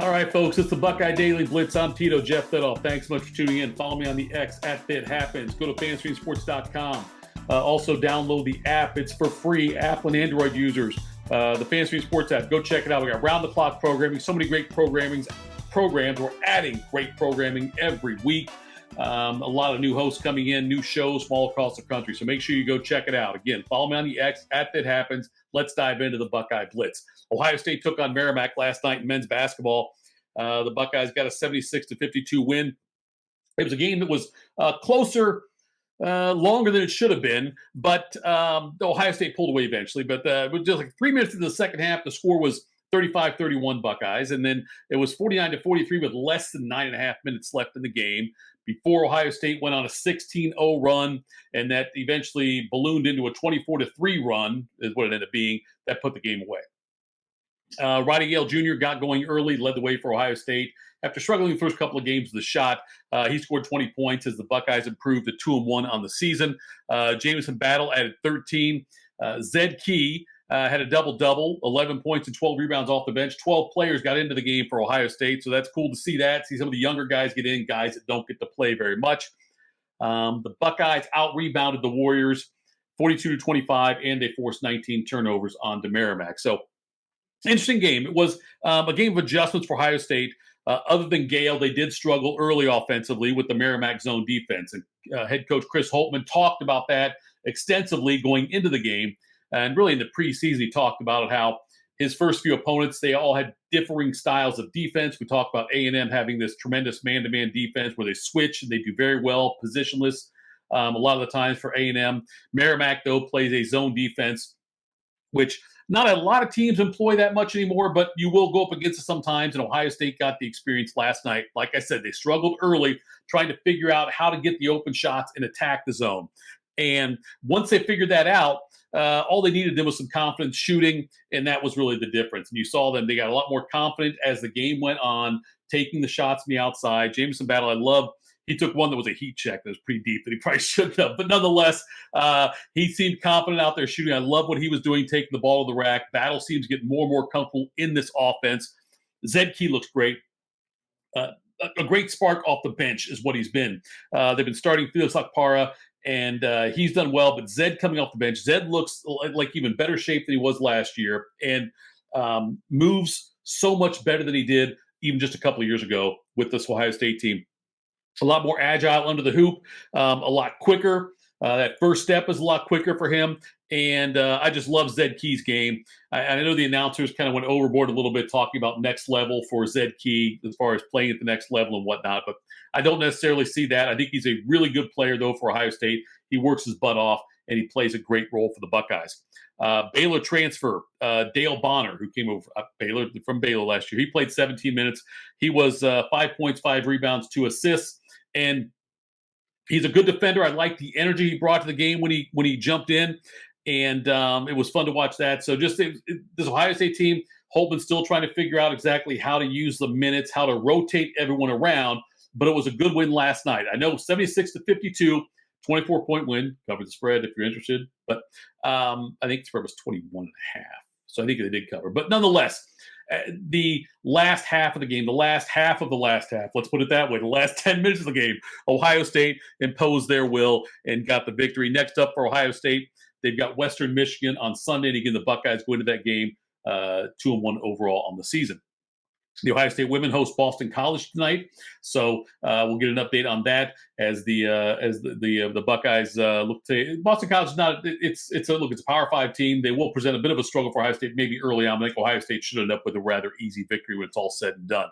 All right, folks, it's the Buckeye Daily Blitz. I'm Tito Jeff Thitoff. Thanks so much for tuning in. Follow me on the X at Thit Happens. Go to fanstreamsports.com. Uh, also, download the app. It's for free, Apple and Android users. Uh, the Fanstream Sports app. Go check it out. We got round the clock programming, so many great programmings, programs. We're adding great programming every week. Um, a lot of new hosts coming in, new shows from all across the country. So make sure you go check it out. Again, follow me on the X at Thit Happens. Let's dive into the Buckeye Blitz. Ohio State took on Merrimack last night in men's basketball. Uh, the Buckeyes got a 76 to 52 win. It was a game that was uh, closer, uh, longer than it should have been, but um, Ohio State pulled away eventually. But uh, it was just like three minutes into the second half, the score was 35 31 Buckeyes. And then it was 49 to 43 with less than nine and a half minutes left in the game before Ohio State went on a 16 0 run. And that eventually ballooned into a 24 3 run, is what it ended up being. That put the game away. Uh, Roddy Gayle Jr. got going early, led the way for Ohio State. After struggling the first couple of games of the shot, uh, he scored 20 points as the Buckeyes improved to 2 and 1 on the season. Uh, Jamison Battle added 13. Uh, Zed Key uh, had a double double, 11 points and 12 rebounds off the bench. 12 players got into the game for Ohio State, so that's cool to see that. See some of the younger guys get in, guys that don't get to play very much. Um, the Buckeyes out rebounded the Warriors 42 to 25, and they forced 19 turnovers on Merrimack. So interesting game. It was um, a game of adjustments for Ohio State. Uh, other than Gayle, they did struggle early offensively with the Merrimack zone defense. And uh, head coach Chris Holtmann talked about that extensively going into the game. And really in the preseason, he talked about how his first few opponents, they all had differing styles of defense. We talked about A&M having this tremendous man-to-man defense where they switch and they do very well positionless um, a lot of the times for A&M. Merrimack, though, plays a zone defense, which – not a lot of teams employ that much anymore, but you will go up against it sometimes. And Ohio State got the experience last night. Like I said, they struggled early trying to figure out how to get the open shots and attack the zone. And once they figured that out, uh, all they needed then was some confidence shooting, and that was really the difference. And you saw them; they got a lot more confident as the game went on, taking the shots from the outside. Jamison Battle, I love he took one that was a heat check that was pretty deep that he probably shouldn't have. But nonetheless, uh, he seemed confident out there shooting. I love what he was doing, taking the ball to the rack. Battle seems to get more and more comfortable in this offense. Zed Key looks great. Uh, a great spark off the bench is what he's been. Uh, they've been starting Felix Okpara, and uh, he's done well. But Zed coming off the bench, Zed looks like even better shape than he was last year, and um, moves so much better than he did even just a couple of years ago with this Ohio State team a lot more agile under the hoop, um, a lot quicker. Uh, that first step is a lot quicker for him. And uh, I just love Zed Key's game. I, I, know the announcers kind of went overboard a little bit talking about next level for Zed Key as far as playing at the next level and whatnot, but I don't necessarily see that. I think he's a really good player, though, for Ohio State. He works his butt off and he plays a great role for the Buckeyes. Uh, Baylor transfer, uh, Dale Bonner, who came over uh, Baylor from Baylor last year. He played 17 minutes. He was uh, five points, five rebounds, two assists and he's a good defender. I like the energy he brought to the game when he when he jumped in, and um, it was fun to watch that. So just it, it, this Ohio State team, Holtmann's still trying to figure out exactly how to use the minutes, how to rotate everyone around. But it was a good win last night. I know 76 to 52, 24 point win. Cover the spread if you're interested. But um, I think the spread was 21 and a half. So I think they did cover. But nonetheless, the last half of the game, the last half of the last half, let's put it that way, the last 10 minutes of the game, Ohio State imposed their will and got the victory. Next up for Ohio State, they've got Western Michigan on Sunday. And again, the Buckeyes go into that game uh, two and one overall on the season. The Ohio State women host Boston College tonight, so uh, we'll get an update on that as the uh, as the the, uh, the Buckeyes uh, look to Boston College. Is not it's it's a look it's a Power Five team. They will present a bit of a struggle for Ohio State maybe early on. I think Ohio State should end up with a rather easy victory when it's all said and done.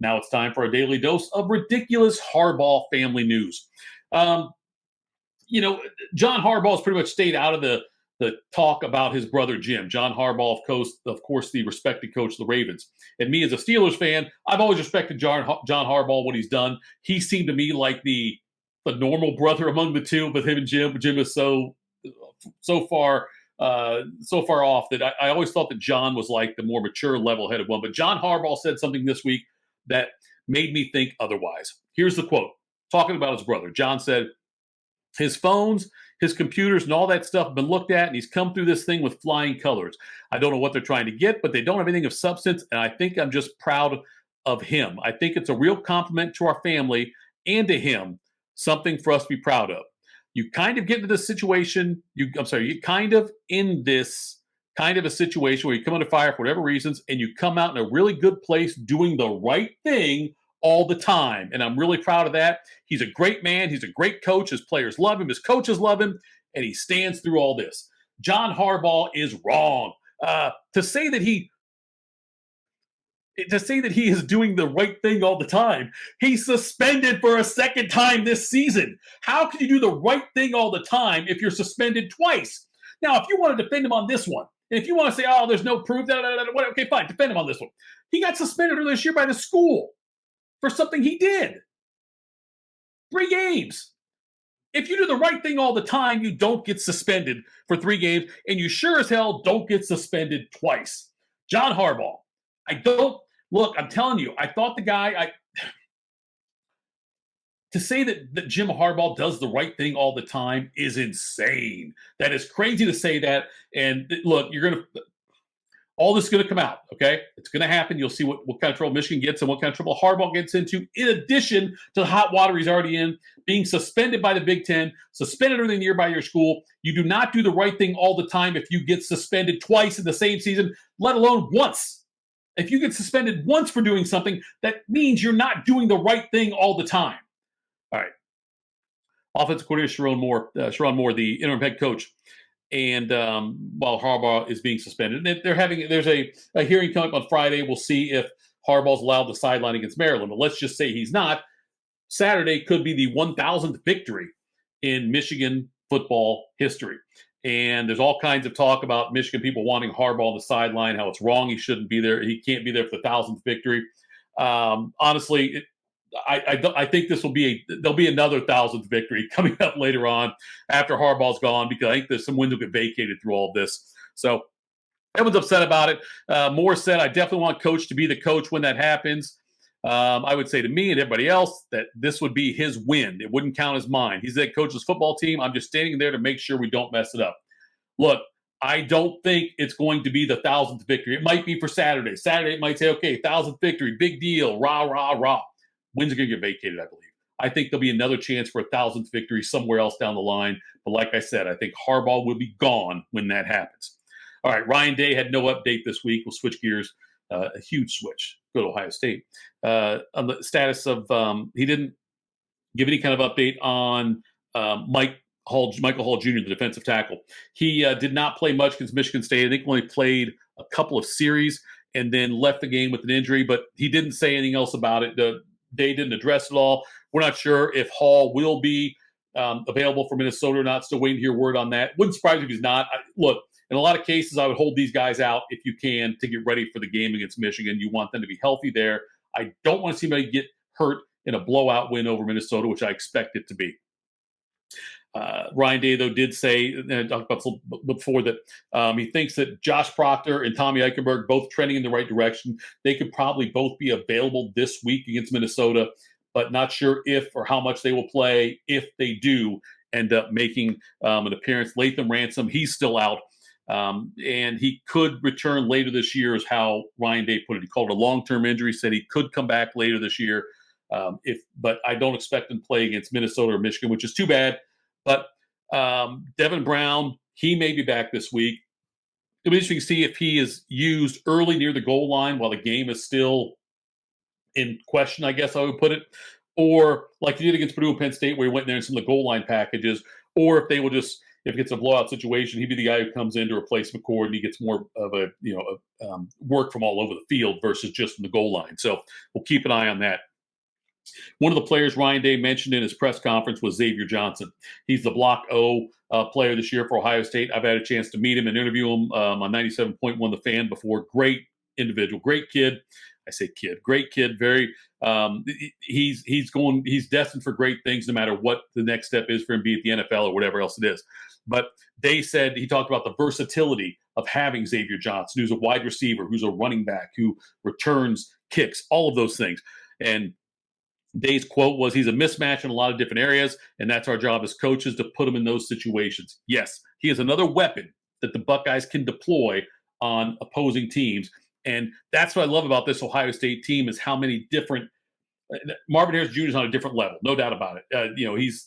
Now it's time for a daily dose of ridiculous Harbaugh family news. Um, you know, John Harbaugh has pretty much stayed out of the the talk about his brother Jim, John Harbaugh, of course, of course, the respected coach of the Ravens. And me as a Steelers fan, I've always respected John John Harbaugh what he's done. He seemed to me like the the normal brother among the two, but him and Jim, Jim is so so far uh, so far off that I, I always thought that John was like the more mature, level-headed one. But John Harbaugh said something this week that made me think otherwise. Here's the quote, talking about his brother. John said, "His phones." His computers and all that stuff been looked at, and he's come through this thing with flying colors. I don't know what they're trying to get, but they don't have anything of substance. And I think I'm just proud of him. I think it's a real compliment to our family and to him, something for us to be proud of. You kind of get into this situation, you I'm sorry, you kind of in this kind of a situation where you come under fire for whatever reasons and you come out in a really good place doing the right thing all the time. And I'm really proud of that. He's a great man. He's a great coach. His players love him. His coaches love him. And he stands through all this. John Harbaugh is wrong. Uh, to say that he to say that he is doing the right thing all the time. He's suspended for a second time this season. How can you do the right thing all the time if you're suspended twice? Now, if you want to defend him on this one, and if you want to say, oh, there's no proof, da, okay, fine, defend him on this one. He got suspended earlier this year by the school for something he did. Three games. If you do the right thing all the time, you don't get suspended for three games, and you sure as hell don't get suspended twice. John Harbaugh, I don't look. I'm telling you, I thought the guy. I to say that, that Jim Harbaugh does the right thing all the time is insane. That is crazy to say that. And look, you're gonna all this is going to come out. Okay, it's going to happen. You'll see what, what kind of trouble Michigan gets and what kind of trouble Harbaugh gets into. In addition to the hot water he's already in, being suspended by the Big Ten, suspended everything the year by your school. You do not do the right thing all the time if you get suspended twice in the same season, let alone once if you get suspended once for doing something, that means you're not doing the right thing all the time. All right. Offensive coordinator Sherrone Moore, uh, Sherrone Moore, the interim head coach, and um, while Harbaugh is being suspended, they're having there's a, a hearing coming up on Friday. We'll see if Harbaugh's allowed the sideline against Maryland, but let's just say he's not. Saturday could be the 1,000th victory in Michigan football history. And there's all kinds of talk about Michigan people wanting Harbaugh on the sideline, how it's wrong. He shouldn't be there. He can't be there for the thousandth victory. Um, honestly, it, I, I, I, think this will be a there'll be another thousandth victory coming up later on after Harbaugh's gone because I think there's some wins will get vacated through all of this. So everyone's upset about it. Uh, Moore said, "I definitely want Coach to be the coach when that happens." Um, I would say to me and everybody else that this would be his win. It wouldn't count as mine. He's the coach's football team. I'm just standing there to make sure we don't mess it up. Look, I don't think it's going to be the thousandth victory. It might be for Saturday. Saturday, it might say, okay, thousandth victory, big deal, rah, rah, rah. Wins are going to get vacated, I believe. I think there'll be another chance for a thousandth victory somewhere else down the line. But like I said, I think Harbaugh will be gone when that happens. All right, Ryan Day had no update this week. We'll switch gears uh, a huge switch. Go to Ohio State uh, on the status of um, he didn't give any kind of update on um, Mike Hall, Michael Hall Jr., the defensive tackle. He uh, did not play much against Michigan State. I think only played a couple of series and then left the game with an injury. But he didn't say anything else about it. The they didn't address it all. We're not sure if Hall will be um, available for Minnesota or not. Still waiting to hear word on that. Wouldn't surprise me if he's not. I, look, in a lot of cases, I would hold these guys out if you can to get ready for the game against Michigan. You want them to be healthy there. I don't want to see anybody get hurt in a blowout win over Minnesota, which I expect it to be. Uh, Ryan Day, though, did say, before, that um, he thinks that Josh Proctor and Tommy Eichenberg both trending in the right direction. They could probably both be available this week against Minnesota, but not sure if or how much they will play if they do end up making um, an appearance. Latham Ransom, he's still out. Um, and he could return later this year, is how Ryan Day put it. He called it a long-term injury. Said he could come back later this year. Um, if, but I don't expect him to play against Minnesota or Michigan, which is too bad. But um, Devin Brown, he may be back this week. It'll be interesting to see if he is used early near the goal line while the game is still in question. I guess I would put it, or like he did against Purdue and Penn State, where he went there in some of the goal line packages, or if they will just if it gets a blowout situation, he'd be the guy who comes in to replace McCord, and he gets more of a you know a, um, work from all over the field versus just from the goal line. So we'll keep an eye on that. One of the players Ryan Day mentioned in his press conference was Xavier Johnson. He's the Block O uh, player this year for Ohio State. I've had a chance to meet him and interview him um, on 97.1 The Fan before. Great individual, great kid. I say kid, great kid. Very, um, he's he's going, he's destined for great things, no matter what the next step is for him, be it the NFL or whatever else it is. But they said he talked about the versatility of having Xavier Johnson, who's a wide receiver, who's a running back, who returns kicks, all of those things. And Day's quote was he's a mismatch in a lot of different areas, and that's our job as coaches to put him in those situations. Yes, he is another weapon that the Buckeyes can deploy on opposing teams. And that's what I love about this Ohio State team is how many different Marvin Harris Jr. is on a different level, no doubt about it. Uh, you know, he's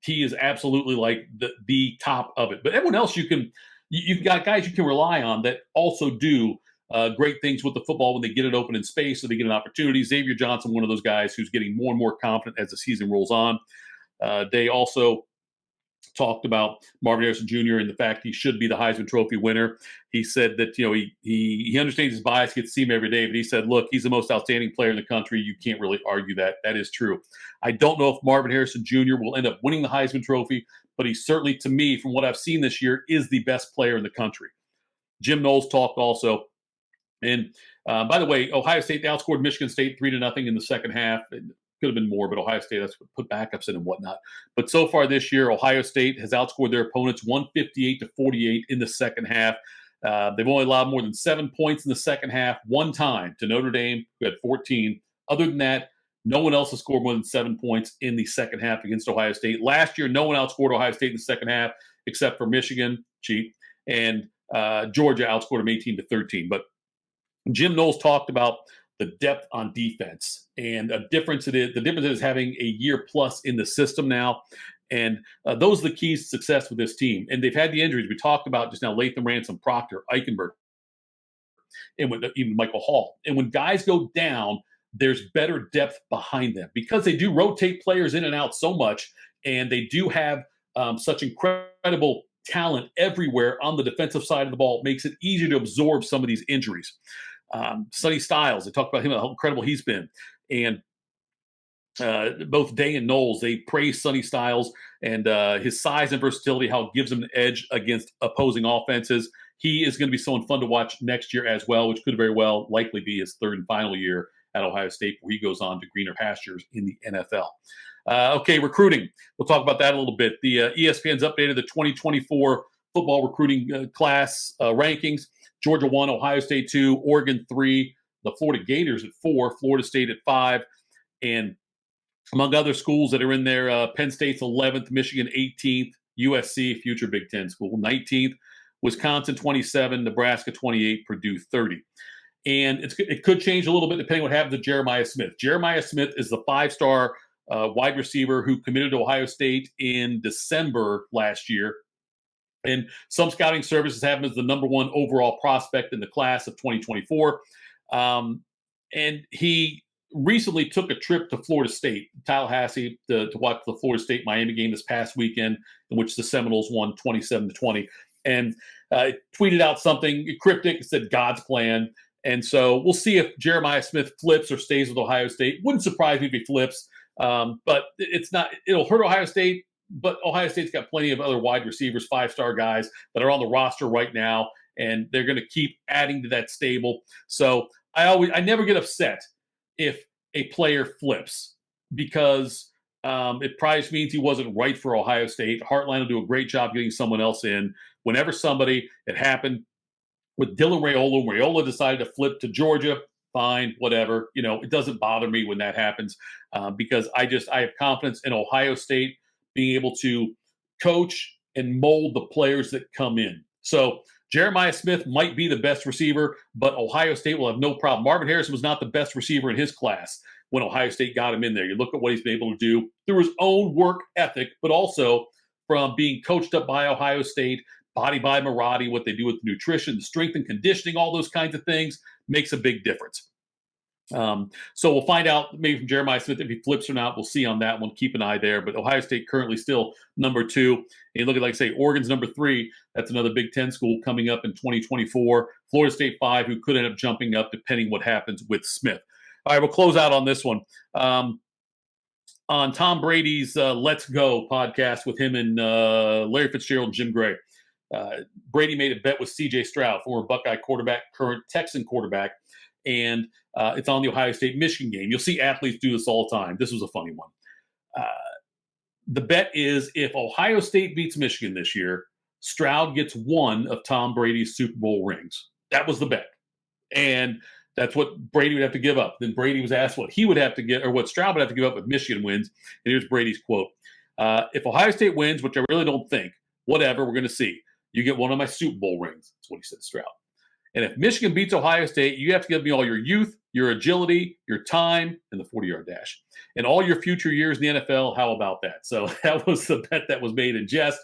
he is absolutely like the the top of it. But everyone else, you can you, have got guys you can rely on that also do uh, great things with the football when they get it open in space, so they get an opportunity. Xavier Johnson, one of those guys who's getting more and more confident as the season rolls on. Uh, they also talked about Marvin Harrison Jr. and the fact he should be the Heisman Trophy winner. He said that you know he he he understands his bias, gets to see him every day, but he said, look, he's the most outstanding player in the country. You can't really argue that. That is true. I don't know if Marvin Harrison Jr. will end up winning the Heisman Trophy, but he certainly, to me, from what I've seen this year, is the best player in the country. Jim Knowles talked also. And uh, by the way, Ohio State outscored Michigan State three to nothing in the second half It could have been more, but Ohio State has put backups in and whatnot. But so far this year, Ohio State has outscored their opponents 158 to 48 in the second half. Uh, they've only allowed more than seven points in the second half one time to Notre Dame, who had 14. Other than that, no one else has scored more than seven points in the second half against Ohio State. Last year, no one outscored Ohio State in the second half except for Michigan, cheat, and uh, Georgia outscored them 18 to 13. But Jim Knowles talked about the depth on defense and a difference it is the difference is having a year plus in the system now. And uh, those are the keys to success with this team. And they've had the injuries. We talked about just now Latham, Ransom Proctor Eichenberg and when, even Michael Hall. And when guys go down there's better depth behind them because they do rotate players in and out so much and they do have um, such incredible talent everywhere on the defensive side of the ball. It makes it easier to absorb some of these injuries um, Sonny Styles, they talked about him, how incredible he's been. And uh, both Day and Knowles, they praise Sonny Styles and uh, his size and versatility, how it gives him an edge against opposing offenses. He is going to be someone fun to watch next year as well, which could very well likely be his third and final year at Ohio State, where he goes on to greener pastures in the NFL. Uh, okay, recruiting. We'll talk about that a little bit. The uh, ESPN's updated the 2024 football recruiting uh, class uh, rankings. Georgia one, Ohio State two, Oregon three, the Florida Gators at four, Florida State at five, and among other schools that are in there, uh, Penn State's 11th, Michigan 18th, USC, future Big Ten school, 19th, Wisconsin 27, Nebraska 28, Purdue 30. And it could change a little bit depending what happens to Jeremiah Smith. Jeremiah Smith is the five star uh, wide receiver who committed to Ohio State in December last year. And some scouting services have him as the number one overall prospect in the class of 2024. Um, and he recently took a trip to Florida State, Tallahassee, to, to watch the Florida State Miami game this past weekend, in which the Seminoles won 27 to 20. And uh, tweeted out something cryptic, said God's plan. And so we'll see if Jeremiah Smith flips or stays with Ohio State. Wouldn't surprise me if he flips, um, but it's not. It'll hurt Ohio State but Ohio State's got plenty of other wide receivers, five star guys that are on the roster right now, and they're going to keep adding to that stable. So I always, I never get upset if a player flips because um, it probably means he wasn't right for Ohio State. Hartline will do a great job getting someone else in. Whenever somebody, it happened with Dylan Raiola. Raiola decided to flip to Georgia. Fine, whatever. You know, it doesn't bother me when that happens uh, because I just I have confidence in Ohio State being able to coach and mold the players that come in. So Jeremiah Smith might be the best receiver, but Ohio State will have no problem. Marvin Harrison was not the best receiver in his class when Ohio State got him in there. You look at what he's been able to do through his own work ethic, but also from being coached up by Ohio State, body by Marotti, what they do with nutrition, strength and conditioning, all those kinds of things makes a big difference. Um, so we'll find out maybe from Jeremiah Smith if he flips or not. We'll see on that one. Keep an eye there. But Ohio State currently still number two. And you look at, like I say, Oregon's number three. That's another Big Ten school coming up in 2024. Florida State five, who could end up jumping up depending what happens with Smith. All right, we'll close out on this one. Um, on Tom Brady's uh, Let's Go podcast with him and uh, Larry Fitzgerald and Jim Gray. Uh, Brady made a bet with CJ Stroud, former Buckeye quarterback, current Texan quarterback and uh, it's on the Ohio State Michigan game. You'll see athletes do this all the time. This was a funny one. Uh, the bet is if Ohio State beats Michigan this year, Stroud gets one of Tom Brady's Super Bowl rings. That was the bet. And that's what Brady would have to give up. Then Brady was asked what he would have to get, or what Stroud would have to give up if Michigan wins. And here's Brady's quote uh, If Ohio State wins, which I really don't think, whatever, we're going to see, you get one of my Super Bowl rings. That's what he said, Stroud. And if Michigan beats Ohio State, you have to give me all your youth, your agility, your time, and the 40 yard dash. And all your future years in the NFL, how about that? So that was the bet that was made in jest.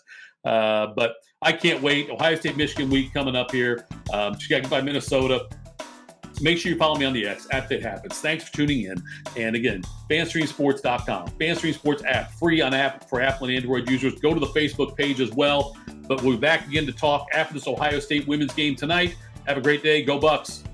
Uh, but I can't wait. Ohio State Michigan week coming up here. Um, Chicago by Minnesota. Make sure you follow me on the X at Thit Happens. Thanks for tuning in. And again, fanstreamsports.com. Fanstream Sports app, free on app for Apple and Android users. Go to the Facebook page as well. But we'll be back again to talk after this Ohio State women's game tonight. Have a great day. Go Bucks.